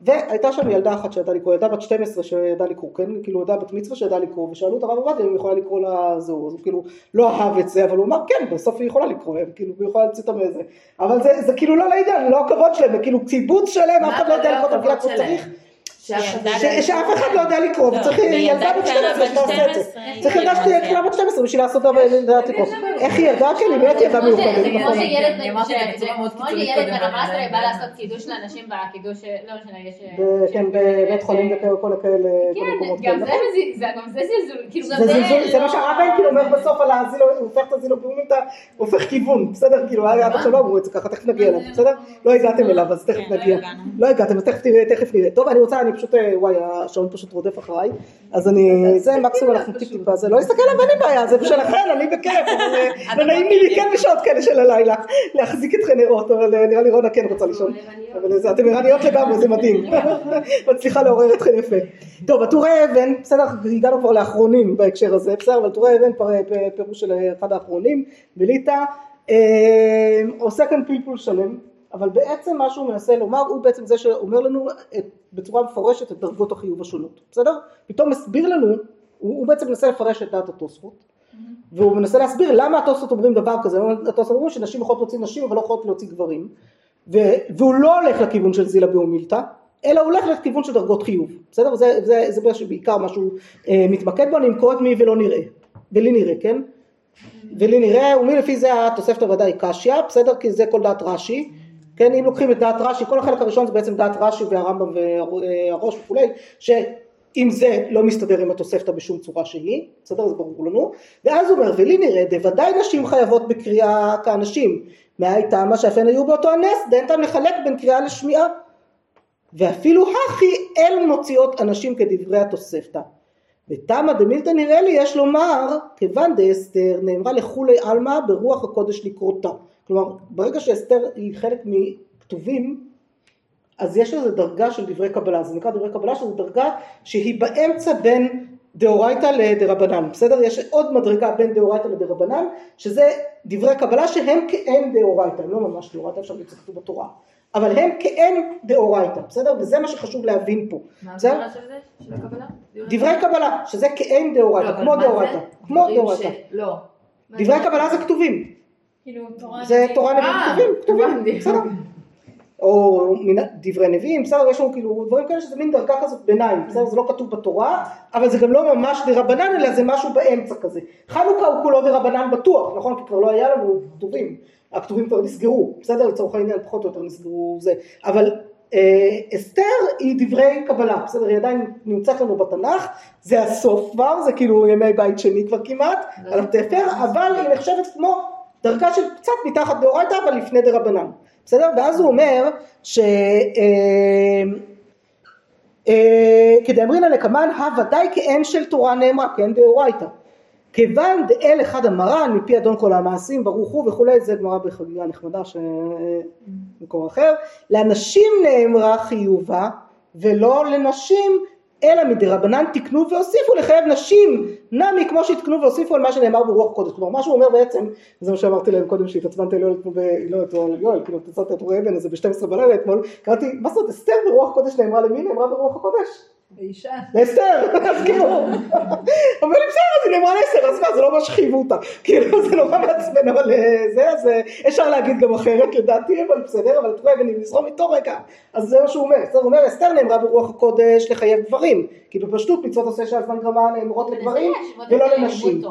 והייתה שם ילדה אחת שידעה לקרוא, ילדה בת 12 שידעה לקרוא, כן, כאילו ילדה בת מצווה שידעה לקרוא, ושאלו את הרב עובדיה אם היא יכולה לקרוא לה זהו, אז הוא כאילו לא אהב את זה, אבל הוא אמר כן, בסוף היא יכולה לקרוא, הם כאילו, היא יכולה להוציא אותה מזה, אבל זה, זה כאילו לא לעניין, לא הכבוד שלהם, זה כאילו קיבוץ שלם, אף אחד לא יודע לקרוא את המגילה כמו שצריך, שאף אחד לא יודע לקרוא, וצריך ילדה בת 12 שתעשה את זה. צריך ילדה שתהיה קטנה בת 12 בשביל לעשות דבר ולדעת לקרוא. איך היא ילדה? כן, היא באמת ילדה מיוחדת. כמו נכון. שילד, כמו שילד ברמאסטר אבל- בא לעשות קידוש לאנשים בקידוש, לא משנה, יש... כן, בבית חולים וכאלה, כל כאלה, כל כן, מקומות גם כאלה. זה גם זלזול, כאילו גם זה זה... זלזול, זה לא- מה שהרב אלקין אומר בסוף על הזילו, הוא הופך את הזילו אתה הופך כיוון, בסדר? כאילו, עד עכשיו לא אמרו את זה ככה, תכף נגיע אליו, בסדר? לא הגעתם אליו, אז תכף כן, לא נגיע. לא הגעתם, אז תכף תראה, תכף נראה. טוב, אני רוצה, אני פשוט, אה, וואי, השעון פשוט רודף אחריי, אז אני, זה מקסימום אנחנו טיפ טיפה, זה לא להסתכל עליו, אין לי בעיה, זה בשבילכם, אני בכיף, אה, לא נעים לי כן בשעות כאלה של הלילה, להחזיק אתכן נרות, אבל אה, נראה לי רונה כן רוצה לישון. אבל אתם ערניות לגמרי, זה מדהים. מצליחה לעורר אתכם יפה. טוב, הטורי אבן, בסדר, הגענו כבר לאחרונים בהקשר הזה, בסדר, אבל טורי אבן פירוש של אחד האחרונים, בליטא, עושה כאן פלפול שלם, אבל בעצם מה שהוא מנסה לומר, הוא בעצם זה שאומר לנו את, בצורה מפורשת את דרגות החיוב השונות, בסדר? פתאום מסביר לנו, הוא, הוא בעצם מנסה לפרש את דעת התוספות, והוא מנסה להסביר למה התוספות אומרים דבר כזה, התוספות אומרים שנשים יכולות להוציא נשים אבל לא יכולות להוציא גברים, ו- והוא לא הולך לכיוון של זילה באומילתא, אלא הוא הולך לכיוון של דרגות חיוב, בסדר? זה, זה, זה בעצם בעיקר מה שהוא אה, מתמקד בו, אני אמכור את מי ולא נראה, ולי נראה, כן? ולי נראה, ומי לפי זה התוספת הוודאי קשיא, בסדר? כי זה כל דעת רש"י, כן? אם לוקחים את דעת רש"י, כל החלק הראשון זה בעצם דעת רש"י והרמב"ם והראש וכולי, שאם זה לא מסתדר עם התוספתא בשום צורה שהיא, בסדר? זה ברור לנו, ואז הוא אומר, ולי נראה, דוודאי נשים חייבות בקריאה כאנשים, מהי מה שאף הן היו באותו הנס, דאין לחלק בין קריאה לשמיעה. ואפילו הכי אל מוציאות אנשים כדברי התוספתא. ותמא דמילתא נראה לי יש לומר כיוון דאסתר נאמרה לכולי עלמא ברוח הקודש לקרותה. כלומר ברגע שאסתר היא חלק מכתובים אז יש לזה דרגה של דברי קבלה, זה נקרא דברי קבלה שזו דרגה שהיא באמצע בין דאורייתא לדרבנן, בסדר? יש עוד מדרגה בין דאורייתא לדרבנן שזה דברי קבלה שהם כאין דאורייתא, לא ממש דאורייתא, אפשר כתוב בתורה, אבל הם כאין דאורייתא, בסדר? וזה מה שחשוב להבין פה. מה? ההגדרה של זה? של הקבלה? דברי קבלה, שזה כאין לא, דאורייתא, כמו? דאורייתא, כמו דאורייתא. לא. דברי קבלה זה כתובים, כאילו תורה זה. תורה נביאים אה, כתובים, כתובים. בסדר. או מן- דברי נביאים, בסדר, יש לנו כאילו דברים כאלה שזה מין דרגה כזאת ביניים, בסדר, זה לא כתוב בתורה, אבל זה גם לא ממש דרבנן, אלא זה משהו באמצע כזה. חנוכה הוא כולו דרבנן בטוח, נכון? כי כבר לא היה לנו כתובים, הכתובים כבר נסגרו, בסדר, לצורך העניין פחות או יותר נסגרו זה, אבל אה, אסתר היא דברי קבלה, בסדר, היא עדיין נמצאת לנו בתנ"ך, זה הסוף כבר, זה כאילו ימי בית שני כבר כמעט, על התפר, אבל היא נחשבת כמו דרגה של קצת מתחת דאורייתא, אבל לפני דרבנן. בסדר? ואז הוא אומר ש... אה, אה, כדאמרינא לקמן הוודאי כאין של תורה נאמרה, כאין דאורייתא. כיוון דאל אחד המרן מפי אדון כל המעשים ברוך הוא וכולי, זה גמרא בחגיגה נחמדה שמקור אחר. לאנשים נאמרה חיובה ולא לנשים אלא מדרבנן תקנו והוסיפו לחייב נשים נמי כמו שהתקנו והוסיפו על מה שנאמר ברוח קודש. כלומר מה שהוא אומר בעצם, זה מה שאמרתי להם קודם שהתעצבנתי יואל אתמול, לא את יואל, כאילו תצאת את אורי אבן הזה ב-12 בלילה אתמול, קראתי, מה זאת אסתר ברוח קודש נאמרה למי? נאמרה ברוח הקודש. ואישה. לאסתר, אז כאילו, לי בסדר, אז היא נאמרה לאסתר, אז מה, זה לא ממש חייבו אותה, כאילו זה נורא מעצבן, אבל אה, זה, אז אה, אפשר להגיד גם אחרת לדעתי, אבל בסדר, אבל תראה, אם נזרום איתו רגע, אז זה מה שהוא אומר, בסדר, הוא אומר, אסתר נאמרה ברוח הקודש לחייב גברים, כי בפשטות מצוות עושה שעל זמן גרמה נאמרות לגברים ולא לנשים.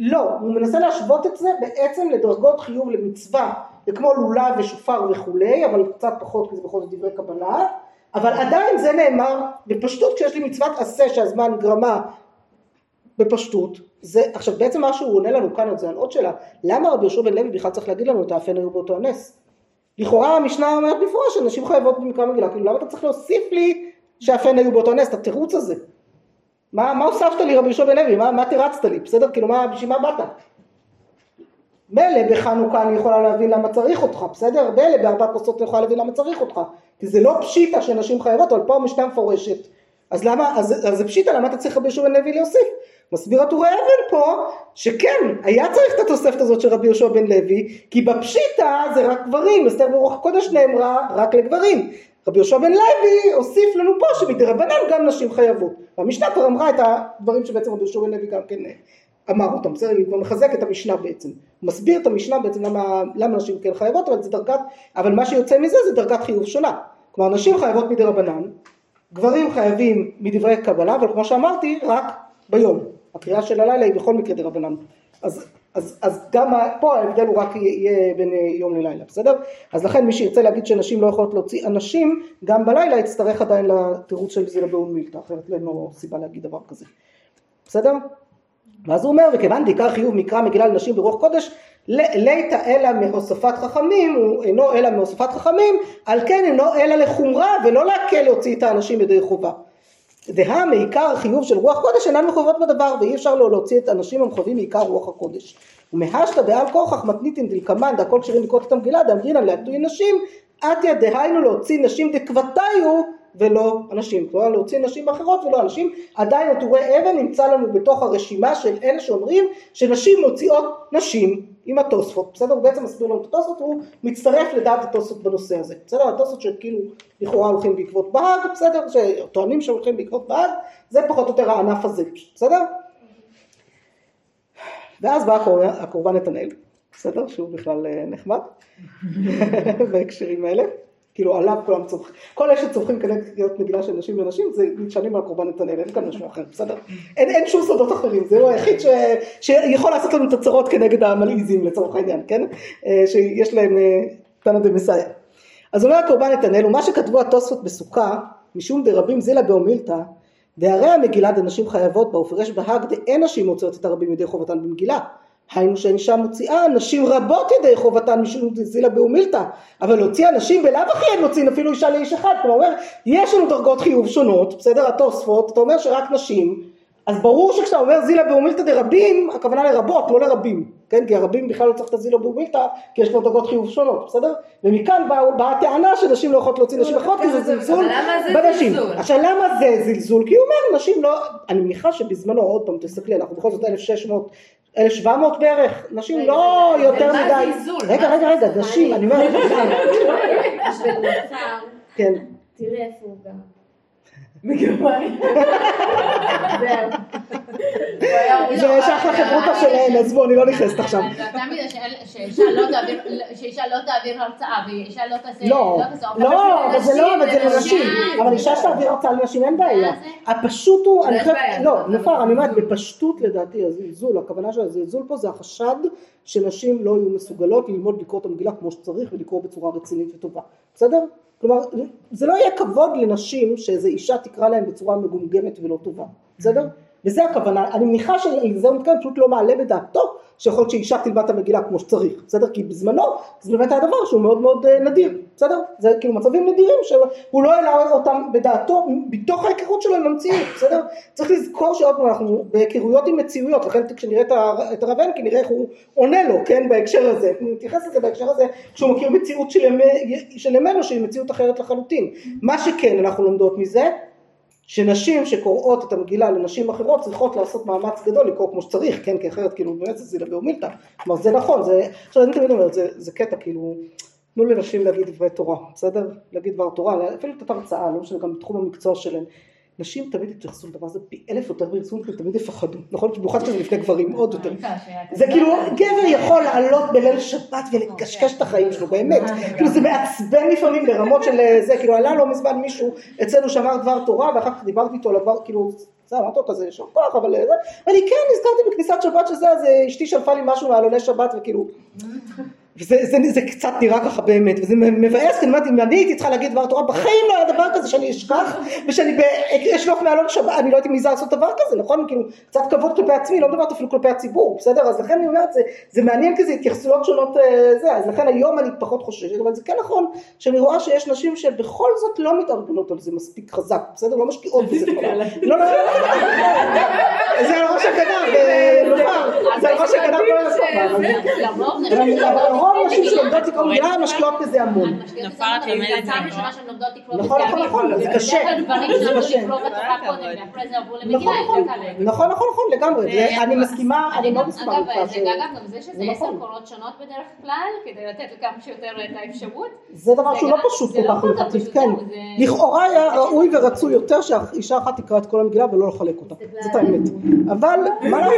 לא, הוא מנסה להשוות את זה בעצם לדרגות חיוב למצווה, זה כמו לולב ושופר וכולי, אבל קצת פחות כי זה בכל זאת דברי קבלה, אבל עדיין זה נאמר בפשטות כשיש לי מצוות עשה שהזמן גרמה בפשטות, זה, עכשיו בעצם מה שהוא עונה לנו כאן, זה על עוד שאלה, למה רבי יהושע בן לוי בכלל צריך להגיד לנו את האפן היו באותו הנס? לכאורה המשנה אומרת במפורש שנשים חייבות במקרא מגילה, כאילו למה אתה צריך להוסיף לי שאפן היו באותו הנס, את התירוץ הזה? מה, מה הוספת לי רבי יהושע בן לוי, מה, מה תירצת לי, בסדר? כאילו מה, בשביל מה באת? מילא בחנוכה אני יכולה להבין למה צריך אותך, בסדר? מילא בארבע כוסות אני יכולה להבין למה צריך אותך, כי זה לא פשיטה שנשים חייבות, אבל פה המשנה מפורשת, אז למה, אז, אז זה פשיטה, למה אתה צריך רבי יהושע בן לוי להוסיף? מסביר הטורי אבן פה, שכן, היה צריך את התוספת הזאת של רבי יהושע בן לוי, כי בפשיטה זה רק גברים, אסתר ברוח הקודש נאמרה רק לגברים. רבי יהושע בן לוי הוסיף לנו פה שמדרבנן גם נשים חייבות. והמשנה כבר אמרה את הדברים שבעצם רבי יהושע בן לוי גם כן אה, אמר אותם, בסדר? היא כבר מחזק את המשנה בעצם. הוא מסביר את המשנה בעצם למה, למה נשים כן חייבות, אבל זה דרגת, אבל מה שיוצא מזה זה דרגת חיוב שונה. כלומר נשים חייבות מדרבנן, גברים חייבים מדברי קבלה, אבל כמו שאמרתי, רק ביום. הקריאה של הלילה היא בכל מקרה דרבנן. אז, אז, אז גם פה ההבדל הוא רק יהיה בין אה, יום ללילה, בסדר? אז לכן מי שירצה להגיד שנשים לא יכולות להוציא אנשים, גם בלילה יצטרך עדיין לתירוץ של זילה באון מילתא, אחרת אין לו סיבה להגיד דבר כזה. בסדר? ואז הוא אומר, וכיוון דעיקר חיוב מקרא מגילה לנשים ברוח קודש, ליתא אלא מהוספת חכמים, הוא אינו אלא מהוספת חכמים, על כן אינו אלא לחומרה ולא להקל להוציא את האנשים ידי חובה. דהה מעיקר חיוב של רוח קודש אינן מחויבות בדבר ואי אפשר לו להוציא את האנשים המחויבים מעיקר רוח הקודש. ומהשתא בעל כורחך מתניתין דלקמן דהכל כשירים לקרוא את המגילה דאמרינן להטוי נשים עתיה דהיינו להוציא נשים דקבתיו ולא אנשים. כלומר להוציא נשים אחרות ולא אנשים. עדיין הטורי אבן נמצא לנו בתוך הרשימה של אלה שאומרים שנשים מוציאות נשים עם התוספות. בסדר? הוא בעצם מסביר לנו את התוספות, הוא מצטרף לדעת התוספות בנושא הזה. בסדר? התוספות שכאילו לכאורה הולכים בעקבות בהג, בסדר? שטוענים שהולכים בעקבות בהג, זה פחות או יותר הענף הזה. בסדר? ואז בא הקורבן, הקורבן נתנאל, בסדר? שהוא בכלל אה, נחמד בהקשרים האלה. כאילו עליו כולם צורכים, כל אלה שצורכים כנגד קריאות מגילה של נשים ונשים זה נשענים על קורבן נתנאל, אין כאן משהו אחר, בסדר? אין, אין שום סודות אחרים, זהו היחיד ש, שיכול לעשות לנו את הצרות כנגד המלעיזים לצורך העניין, כן? אה, שיש להם אה, תנא דמסייע. אז אומר הקורבן נתנאל, ומה שכתבו התוספות בסוכה, משום דרבים זילה באומילתא, דהרי המגילה דנשים חייבות בה ופרש בהג דאין נשים מוצאות את הרבים ידי חובתן במגילה. היינו שהאישה מוציאה נשים רבות ידי חובתן משום דזילה באומילתא, אבל להוציא אנשים בלאו הכי אין מוציאים אפילו אישה לאיש אחד, כלומר אומר, יש לנו דרגות חיוב שונות, בסדר, התוספות, אתה אומר שרק נשים, אז ברור שכשאתה אומר זילה באומילתא דרבים, הכוונה לרבות, לא לרבים, כן, כי הרבים בכלל לא צריך את הזילה באומילתא, כי יש כבר דרגות חיוב שונות, בסדר? ומכאן באה בא הטענה שנשים לא יכולות להוציא נשים אחרות, כי זה זלזול בנשים. עכשיו למה זה זלזול? כי הוא אומר נשים לא, אני מניחה שבזמנו, עוד פעם תסתכלי, אנחנו בכל זאת 1600, 1700 בערך, נשים לא יותר מדי? רגע רגע רגע, נשים, אני אומרת, כן, תראה איפה הוא גר. בגרמניה. זה שייך לחברותה שלהן, עזבו, אני לא נכנסת עכשיו. זה תמיד שאישה לא תעביר- לא הרצאה ואישה לא תעשה... לא, תעשה- לא, אבל זה לא, אבל זה נשים, לנשים. אבל אישה שתעביר הרצאה לנשים אין בעיה. הפשוט הוא, אני חושבת, לא, נפר, אני אומרת. בפשטות לדעתי, הזלזול, הכוונה של הזלזול פה זה החשד שנשים לא יהיו מסוגלות ללמוד לקרוא את המגילה כמו שצריך ולקרוא בצורה רצינית וטובה, בסדר? כלומר, זה לא יהיה כבוד לנשים שאיזו אישה תקרא להם בצורה מגומגמת ולא טובה, בסדר? וזה הכוונה, אני מניחה שזה הוא מתכוון, פשוט לא מעלה בדעתו שיכול להיות שאישה תלמד את המגילה כמו שצריך, בסדר? כי בזמנו זה באמת היה דבר שהוא מאוד מאוד אה, נדיר, בסדר? זה כאילו מצבים נדירים שהוא לא העלה אותם בדעתו מתוך ההיכרות שלו עם המציאות, בסדר? צריך לזכור שעוד פעם אנחנו בהיכרויות עם מציאויות, לכן כשנראה את הרב הנקי נראה איך הוא עונה לו, כן? בהקשר הזה, הוא מתייחס לזה בהקשר הזה כשהוא מכיר מציאות של ימינו שהיא מציאות אחרת לחלוטין. מה שכן אנחנו לומדות מזה שנשים שקוראות את המגילה לנשים אחרות צריכות לעשות מאמץ גדול לקרוא כמו שצריך, כן, כי אחרת כאילו באמת זה זילה באומילתא, כלומר זה נכון, זה, עכשיו אני תמיד אומרת, זה, זה קטע כאילו, תנו לנשים להגיד דברי תורה, בסדר? להגיד דבר תורה, אפילו לתת הרצאה, לא משנה, גם בתחום המקצוע שלהן, נשים תמיד יתייחסו לדבר הזה פי אלף יותר ברצינות ותמיד יפחדו, נכון? במיוחד כשזה לפני גברים עוד יותר, זה כאילו, גבר יכול לעלות בליל שבת ולקשקש את החיים שלו, באמת. כאילו זה מעצבן לפעמים ברמות של אה, זה, כאילו עלה לא מזמן מישהו אצלנו שאמר דבר תורה, ואחר כך דיברתי איתו על דבר, כאילו, זה אמרתי לו כזה, יישר כוח, אבל אה, זה, ואני כן נזכרתי בכניסת שבת שזה, אז אה, אשתי שלפה לי משהו מעלולי שבת, וכאילו, וזה זה, זה קצת נראה ככה באמת, וזה מבאס, כי אני אומרת, אם אני הייתי צריכה להגיד דבר תורה, בחיים לא היה דבר כזה שאני אשכח, ושאני אשלוף מעלון שבת, אני לא הייתי מעיזה לעשות דבר כזה, נכון? כאילו, קצת כבוד כלפי עצמי, לא מדברת אפילו כלפי הציבור, בסדר? אז לכן אני אומרת, זה, זה מעניין כי זה התייחסויות שונות, אה, זה, אז לכן היום אני פחות חוששת, אבל זה כן נכון, שאני רואה שיש נשים שבכל זאת לא מתארגנות על זה מספיק חזק, בסדר? לא משקיעות בזה. לא, לא, לא, זה על ראש הגנב, אה, זה על ראש הגנב, לא לרוב אבל נשים רוב הנשים שלומדות לקרוא מגילה משקיעות בזה המון. נכון, נכון. נכון, זה קשה. זה קשה. עברו נכון, נכון. נכון, נכון, נכון, לגמרי, אני מסכימה, אני מאוד מסכימה אגב, גם זה שזה זה עשר נכון. קולות שונות בדרך כלל, כדי לתת לכמה שיותר את האפשרות. זה דבר שהוא לא פשוט כל לא כך כל כך הלכתי, פשוט, כן, לכאורה היה ראוי ורצוי יותר שאישה אחת תקרא את כל המגילה ולא לחלק אותה, זאת האמת, אבל מה לעשות,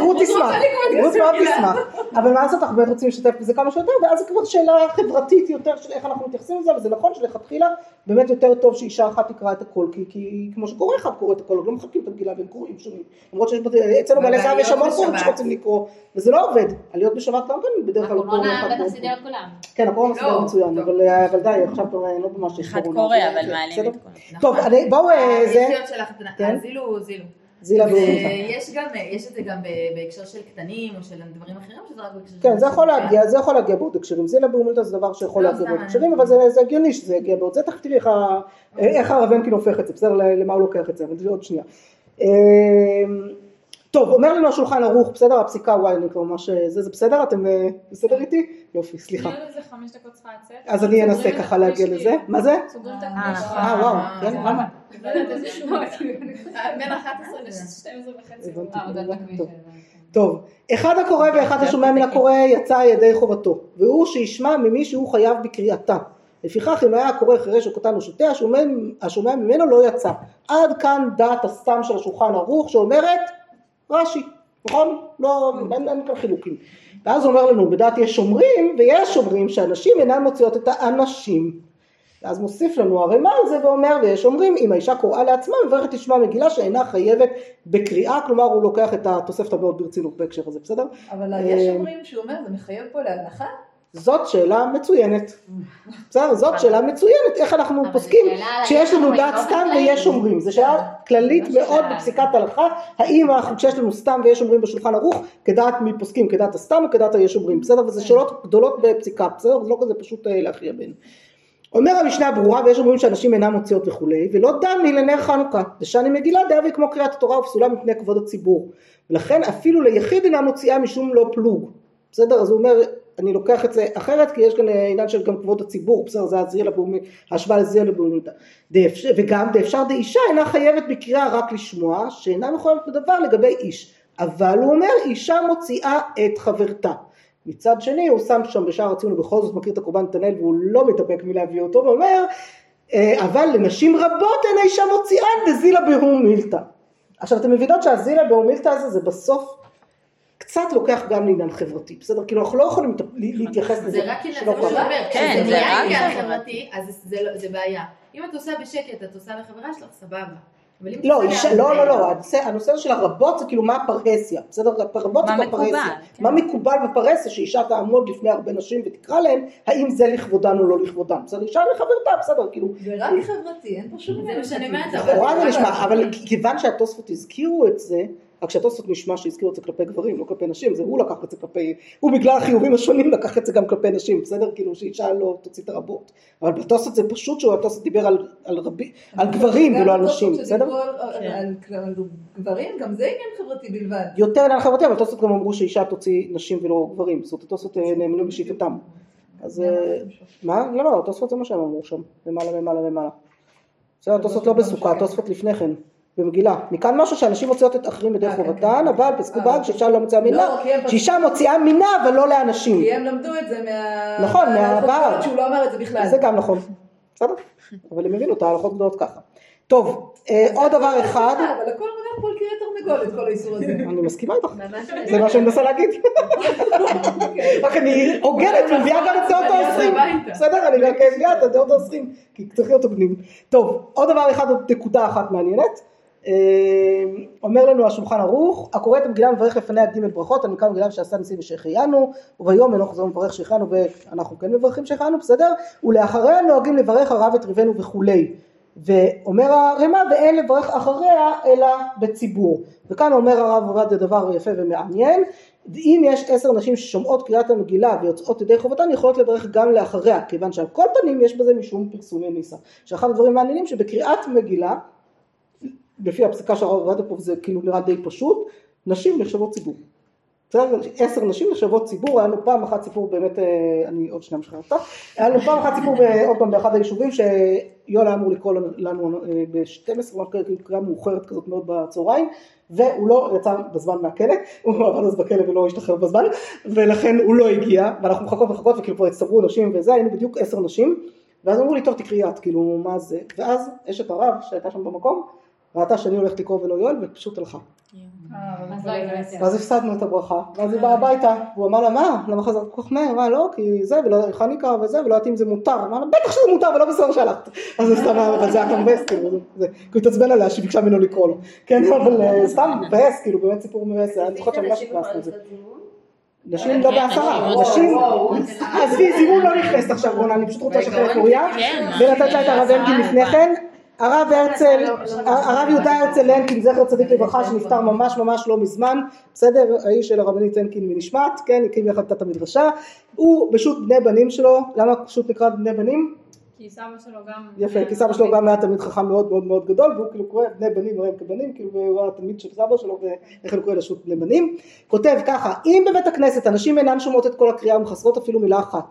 רות תשמח, רות מאוד תשמח, אבל מה לעשות, אנחנו באמת רוצים לשתף בזה כמה שיותר, ואז זה כבר שאלה חברתית יותר של איך אנחנו מתייחסים לזה, וזה נכון שלכתחילה באמת יותר טוב שאישה אחת תקרא את הכל, כי- כי כמו שקורא אחד קורא את הכל, לא מחלקים את המגילה בין קוראים שונים, למרות שיש בתי- אצלנו בעלי זהב יש המון קוראים. שרוצים לקרוא, וזה לא עובד, עליות בשבת גם כן בדרך כלל לא קוראים הקורונה אחד בטח קורא. סידר את כולם. כן, הקורונה מסתדר לא, מצוין, טוב. אבל אבל די, עכשיו כבר לא ממש יש אחד. קורא, אז, אבל כן, מעלים בסדר? את כל טוב, אני- בואו, אה, זה, היציאות שלך, כן? זילו, זילו. זילה גם, יש את זה גם בהקשר של קטנים או של דברים אחרים, שזה רק בהקשר של... כן, זה יכול? להגיע, זה יכול להגיע בעוד הקשרים. זילה באומילתא זה דבר שיכול לא, להגיע בעוד הקשרים, אבל זה זה הגיוני שזה יגיע בעוד זה. תכף תראי איך ה- איך הרב הנקין הופך את זה, בסדר? למה הוא לוקח את זה, אבל זה עוד שנייה. אה, טוב, אומר לנו השולחן ערוך, בסדר? הפסיקה, וואי, אני כבר ממש... זה, זה בסדר? אתם אה, בסדר איתי? יופי, סליחה. חמש דקות צריכה לצאת. אז אני אנסה ככה להגיע לזה. כאילו. מה זה? סוגרים את אה, הכביש. אה, וואו, אה, כן, למה? לא יודעת איזה שום בין 11 ל-12 וחצי. אה. טוב. טוב, אחד הקורא ואחד השומע מן הקורא יצא ידי חובתו, והוא שישמע ממי שהוא חייב בקריאתה. לפיכך אם היה הקורא חירש או קטן או שוטה, השומע, ממנו לא יצא. עד כאן דעת הסתם של השולחן ערוך שאומרת רש"י, נכון? לא, אין, אין כאן חילוקים. ואז הוא אומר לנו, בדעת יש שומרים, ויש שומרים שהנשים אינן מוציאות את האנשים. ואז מוסיף לנו הרמ"א על זה ואומר, ויש אומרים, אם האישה קוראה לעצמה, מברכת תשמע מגילה שאינה חייבת בקריאה, כלומר הוא לוקח את התוספת המאוד ברצינות בהקשר הזה, בסדר? אבל אה, יש אומרים שהוא אומר, זה מחייב פה להלכה? זאת שאלה מצוינת. בסדר? זאת שאלה מצוינת, איך אנחנו פוסקים כשיש לנו אנחנו דעת לא סתם. ויש אומרים, זו שאלה כללית לא מאוד. בפסיקת הלכה, האם אנחנו- כשיש לנו סתם ויש אומרים בשולחן ערוך, כדעת מי פוסקים, כדעת הסתם או כדעת היש אומרים, בסדר? וזה שאלות גדולות בפסיקה, בסדר? זה לא כזה פשוט אה, להכריע בין. אומר המשנה ברורה ויש אומרים שאנשים אינם מוציאות וכולי ולא דמי לנר חנוכה דשני מגילה דאבי כמו קריאת התורה ופסולה מפני כבוד הציבור. ולכן אפילו ליחיד אינה מוציאה משום לא פלוג. בסדר? אז הוא אומר אני לוקח את זה אחרת כי יש כאן עניין של גם כבוד הציבור. בסדר זה הזריה לבומי ההשוואה לזריה לבומי וגם דאפשר דאישה אינה חייבת בקריאה רק לשמוע שאינה מחויבת בדבר לגבי איש. אבל הוא אומר אישה מוציאה את חברתה מצד שני הוא שם שם בשער הציון ובכל זאת מכיר את הקורבן נתנאל והוא לא מתאפק מלהביא אותו ואומר אה, אבל לנשים רבות אין האישה מוציאן דזילה בהום מילתא. עכשיו אתם מבינות שהזילה בהום מילתא הזה זה בסוף קצת לוקח גם לעניין חברתי, בסדר? כאילו אנחנו לא יכולים להתייחס לזה. זה רק עניין, שלא זה מה אומרת, כן, כשזה זה נהיה עניין חברתי. אז זה לא- זה בעיה. אם את עושה בשקט, את עושה לחברה שלך, סבבה. לא, אישה, לא, לא, לא, הנושא, של הרבות זה כאילו מה הפרהסיה, בסדר? הרבות זה מה בפרהסיה. כן. מה מקובל בפרהסיה שאישה תעמוד לפני הרבה נשים ותקרא להן, האם זה לכבודן או לא לכבודן, בסדר? אישה לחברתה, בסדר, כאילו, זה רק חברתי, אין פה שום זה עניין מה שאני. אומרת, לכאורה זה נשמע, אבל כיוון שהתוספות הזכירו את זה, רק שהתוספות נשמע שהזכירו את זה כלפי גברים, לא כלפי נשים, זה הוא לקח את זה כלפי, הוא בגלל החיובים השונים לקח את זה גם כלפי נשים, בסדר? כאילו שאישה לא תוציא את הרבות. אבל בתוספות זה פשוט שהוא התוספות דיבר על, על, רבי, על גברים ולא על נשים, בסדר? על- על- על גברים, גם זה עניין חברתי בלבד. יותר עניין חברתי, אבל התוספות גם אמרו שאישה תוציא נשים ולא גברים, זאת אומרת התוספות אה, נאמנו בשיטתם. אז אה, מה? לא, לא, התוספות זה מה שהם אמרו שם, למעלה למעלה למעלה. בסדר, התוספות לא בסוכה, התוספות לפני כן, במגילה. מכאן משהו שאנשים מוציאות את אחרים בדרך אה, כן, חובתן, כן. אבל פסקו באג אוקיי. שאישה לא מוציאה מינה, לא, פשוט- שאישה מוציאה מינה אבל לא לאנשים. כי הם למדו את זה מה... נכון, מהבעל. שהוא לא אמר את זה בכלל. זה גם נכון, בסדר, אבל הם הבינו את ההלכות גדולות ככה. טוב, אה, עוד דבר אחד, אבל הכל מונח פה על קריית תרנגולת, כל האיסור הזה. אני מסכימה איתך, זה מה שאני מנסה להגיד. רק אני הוגנת, מביאה גם את דעות העשרים. בסדר, אני רק מביאה את הדעות העשרים, כי צריך להיות הוגנים. טוב, עוד דבר אחד, עוד נקודה אחת מעניינת. אה, אומר לנו השולחן ערוך, הקורא את המגילה מברך לפניה ג' ברכות, על מקרא מגילה שעשה ניסים ושהחיינו, וביום אינו חוזר מברך שהחיינו, ואנחנו כן מברכים שהחיינו, בסדר? ולאחריה נוהגים לברך הרב את ריבנו וכולי. ואומר הרמ"א ואין לברך אחריה אלא בציבור. וכאן אומר הרב עובדיה דבר יפה ומעניין, אם יש עשר נשים ששומעות קריאת המגילה ויוצאות ידי חובתן יכולות לברך גם לאחריה, כיוון שעל כל פנים יש בזה משום פרסומי ניסה. שאחד הדברים המעניינים שבקריאת מגילה, לפי הפסיקה של הרב עובדיה פה זה כאילו נראה די פשוט, נשים נחשבות ציבור. בסדר? עשר נשים נחשבות ציבור, היה לנו פעם אחת סיפור באמת, אה, אני עוד שניה משחרר אותה, היה לנו פעם אחת סיפור ב- עוד פעם באחד היישובים שיואל היה אמור לקרוא לנו- אה, ב-12, ממש כאילו קריאה מאוחרת כזאת מאוד בצהריים, והוא לא יצא בזמן מהכלא, הוא עבד אז בכלא ולא השתחרר בזמן, ולכן הוא לא הגיע, ואנחנו מחכות ומחכות וכאילו כבר הצטברו נשים וזה, היינו בדיוק עשר נשים, ואז אמרו לי טוב תקראי את, כאילו מה זה, ואז אשת הרב שהייתה שם במקום, ראתה שאני הולכת לקרוא ולא יואל, ופשוט הלכה. לא ואז הפסדנו את הברכה, ואז היא באה הביתה, והוא אמר לה מה, למה חזרת כל כך מהר, מה לא, כי זה, ולא, אני קרא וזה, ולא יודעת אם זה מותר, אמר לה בטח שזה מותר ולא בסדר שהלכת, אז זה סתם, אבל זה היה כאן מבאס, כאילו, כי הוא התעצבן עליה שהיא ביקשה ממנו לקרוא לו, כן, אבל אה, סתם מבאס, כאילו, באמת סיפור מבאס, אני זוכרת שאני ממש הכנסנו את זה. נשים לא בעשרה, נשים, עזבי, זימון לא נכנסת עכשיו רונה, אני פשוט רוצה לשחרר את אוריה, כן. ולתת לה את הרב אלקין לפני כן. הרב הרצל, הרב יהודה הרצל הנקין, זכר צדיק לברכה, שנפטר ממש ממש לא מזמן, בסדר, האיש של הרבנית הנקין מנשמת, כן, הקים יחד את המדרשה, הוא פשוט בני בנים שלו, למה פשוט נקרא בני בנים? כי סבא שלו גם... יפה, כי סבא שלו גם היה תלמיד חכם מאוד מאוד מאוד גדול, והוא כאילו קורא בני בנים והם כבנים, כאילו הוא היה תלמיד של סבא שלו, ולכן הוא קורא לשו"ת בני בנים. כותב ככה, אם בבית הכנסת הנשים אינן שומעות את כל הקריאה ומחסרות אפילו מילה אחת,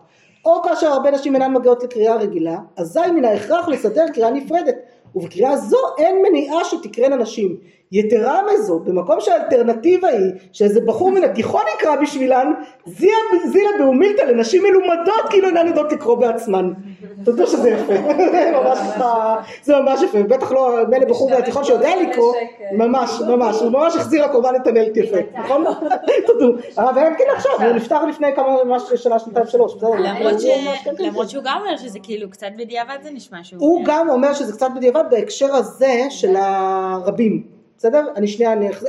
או כאשר הרבה נשים אינן מגיעות לקריאה רגילה, אזי מן ההכרח לסדר קריאה נפרדת, ובקריאה זו אין מניעה שתקראנה נשים. יתרה מזו, במקום שהאלטרנטיבה היא שאיזה בחור מן התיכון יקרא בשבילן, זילה זילה באומילתא לנשים מלומדות כאילו אינן יודעות לקרוא בעצמן. אתה יודע שזה יפה, זה ממש ככה, זה ממש יפה, בטח לא מילא בחור מהתיכון שיודע לקרוא, ממש, ממש, הוא ממש החזיר לקורבן את הנלט יפה, נכון? תודו, הרב אלקין עכשיו, הוא נפטר לפני כמה, ממש שנה, שנתיים, שלוש, בסדר? למרות כן, כן, כן. שהוא גם אומר שזה כאילו קצת בדיעבד זה נשמע שהוא... הוא גם אומר שזה קצת בדיעבד בהקשר הזה של הרבים, בסדר? אני שנייה, אני אח-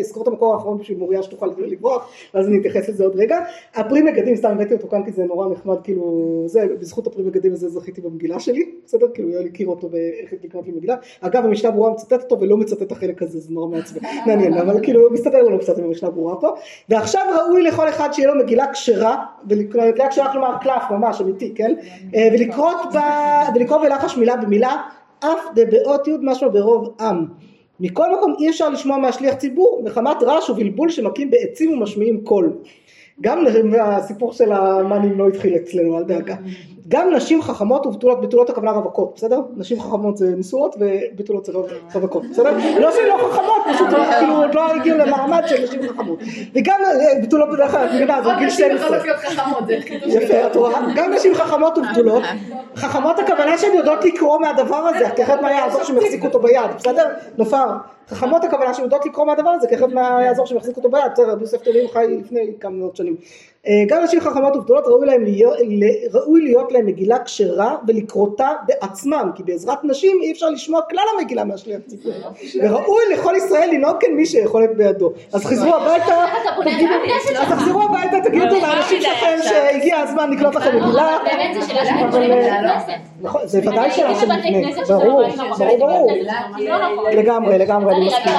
אזכור את המקור האחרון בשביל מוריה שתוכל לברוח, ואז אני אתייחס לזה עוד רגע. הפרי מגדים, סתם הבאתי אותו כאן כי זה נורא נחמד, כאילו, זה, בזכות הפרי מגדים הזה זכיתי במגילה שלי, בסדר? כאילו, יואל הכיר אותו באיך לקנות לי מגילה. אגב, המשנה ברורה מצטט אותו ולא מצטט את החלק הזה, זה נורא מעצבן, מעניין, אבל כאילו, מסתדר לנו קצת עם המשנה ברורה פה. ועכשיו ראוי לכל אחד שיהיה לו מגילה כשרה, מגילה כשרה כלומר קלף ממש אמיתי, כן? אה, ולקרות בה, ולקרוא בלחש מילה במילה, אף דבעות י' משמע ברוב עם. מכל מקום אי אפשר לשמוע מהשליח ציבור מחמת רעש ובלבול שמכים בעצים ומשמיעים קול. גם הסיפור של המאנים לא התחיל אצלנו, אל דאגה. גם נשים חכמות ובתולות, בתולות הכוונה רווקות, בסדר? נשים חכמות זה נשואות ובתולות זה רווקות, בסדר? לא שהן לא חכמות, פשוט כאילו עוד לא הגיעו למעמד של נשים חכמות. וגם אה, בתולות בדרך כלל, את מבינה, זה גיל נשים 12. יכולות להיות חכמות, זה חידוש יפה, את רואה? גם נשים חכמות ובתולות. חכמות הכוונה שהן יודעות לקרוא מהדבר הזה, כי אחרת מה יעזור שהם יחזיקו אותו ביד, בסדר? נופר. חכמות הכוונה שהן יודעות לקרוא מהדבר הזה, כי אחרת מה יעזור שהם יחזיקו אותו ביד, בסדר, יוסף תולים חי לפני כמה מאות שנים. אה, גם נשים חכמות ובתולות ראוי להם להיות, ראוי להיות להם מגילה כשרה ולקרותה בעצמם, כי בעזרת נשים אי אפשר לשמוע כלל המגילה מהשליח ציבור. וראוי לכל ישראל לנהוג כן מי שיכולת בידו. אז חזרו הביתה, תגידו, אז תחזרו הביתה, תגידו לאנשים שלכם שהגיע הזמן לקלוט לכם מגילה. אה. נכון, זה ודאי שאלה של שזה ברור. ברור, ברור, לא. לגמרי, לגמרי, אני מסכים.